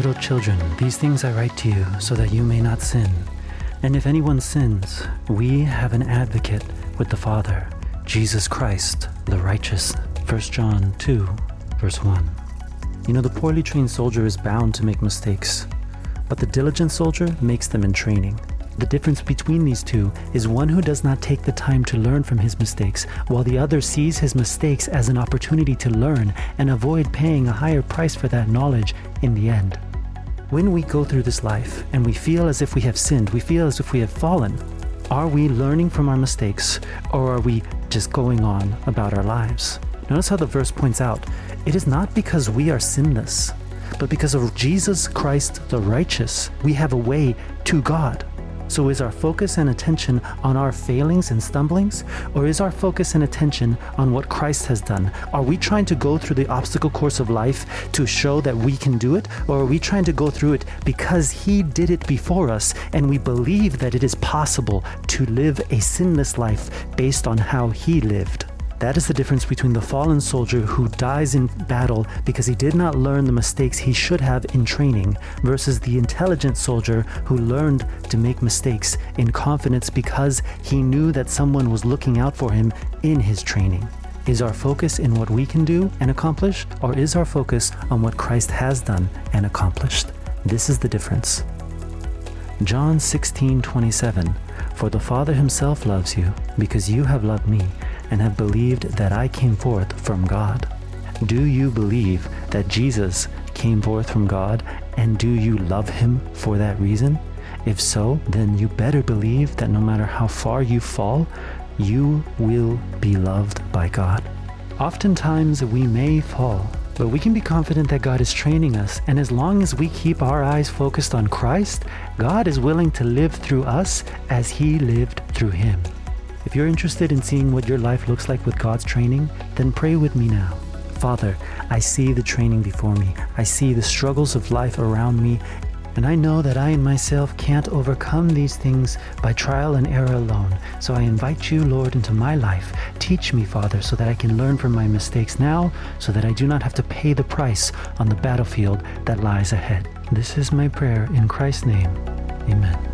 little children, these things I write to you so that you may not sin. And if anyone sins, we have an advocate with the Father, Jesus Christ, the righteous. 1 John 2, verse 1. You know, the poorly trained soldier is bound to make mistakes, but the diligent soldier makes them in training. The difference between these two is one who does not take the time to learn from his mistakes, while the other sees his mistakes as an opportunity to learn and avoid paying a higher price for that knowledge in the end. When we go through this life and we feel as if we have sinned, we feel as if we have fallen, are we learning from our mistakes or are we just going on about our lives? Notice how the verse points out it is not because we are sinless, but because of Jesus Christ the righteous, we have a way to God. So, is our focus and attention on our failings and stumblings, or is our focus and attention on what Christ has done? Are we trying to go through the obstacle course of life to show that we can do it, or are we trying to go through it because He did it before us and we believe that it is possible to live a sinless life based on how He lived? That is the difference between the fallen soldier who dies in battle because he did not learn the mistakes he should have in training versus the intelligent soldier who learned to make mistakes in confidence because he knew that someone was looking out for him in his training. Is our focus in what we can do and accomplish, or is our focus on what Christ has done and accomplished? This is the difference. John 16 27 For the Father himself loves you, because you have loved me and have believed that I came forth from God? Do you believe that Jesus came forth from God, and do you love him for that reason? If so, then you better believe that no matter how far you fall, you will be loved by God. Oftentimes we may fall, but we can be confident that God is training us, and as long as we keep our eyes focused on Christ, God is willing to live through us as He lived through Him. If you're interested in seeing what your life looks like with God's training, then pray with me now. Father, I see the training before me. I see the struggles of life around me, and I know that I and myself can't overcome these things by trial and error alone. So I invite you, Lord, into my life. Teach me, Father, so that I can learn from my mistakes now, so that I do not have to pay the price on the battlefield that lies ahead. This is my prayer in Christ's name. Amen.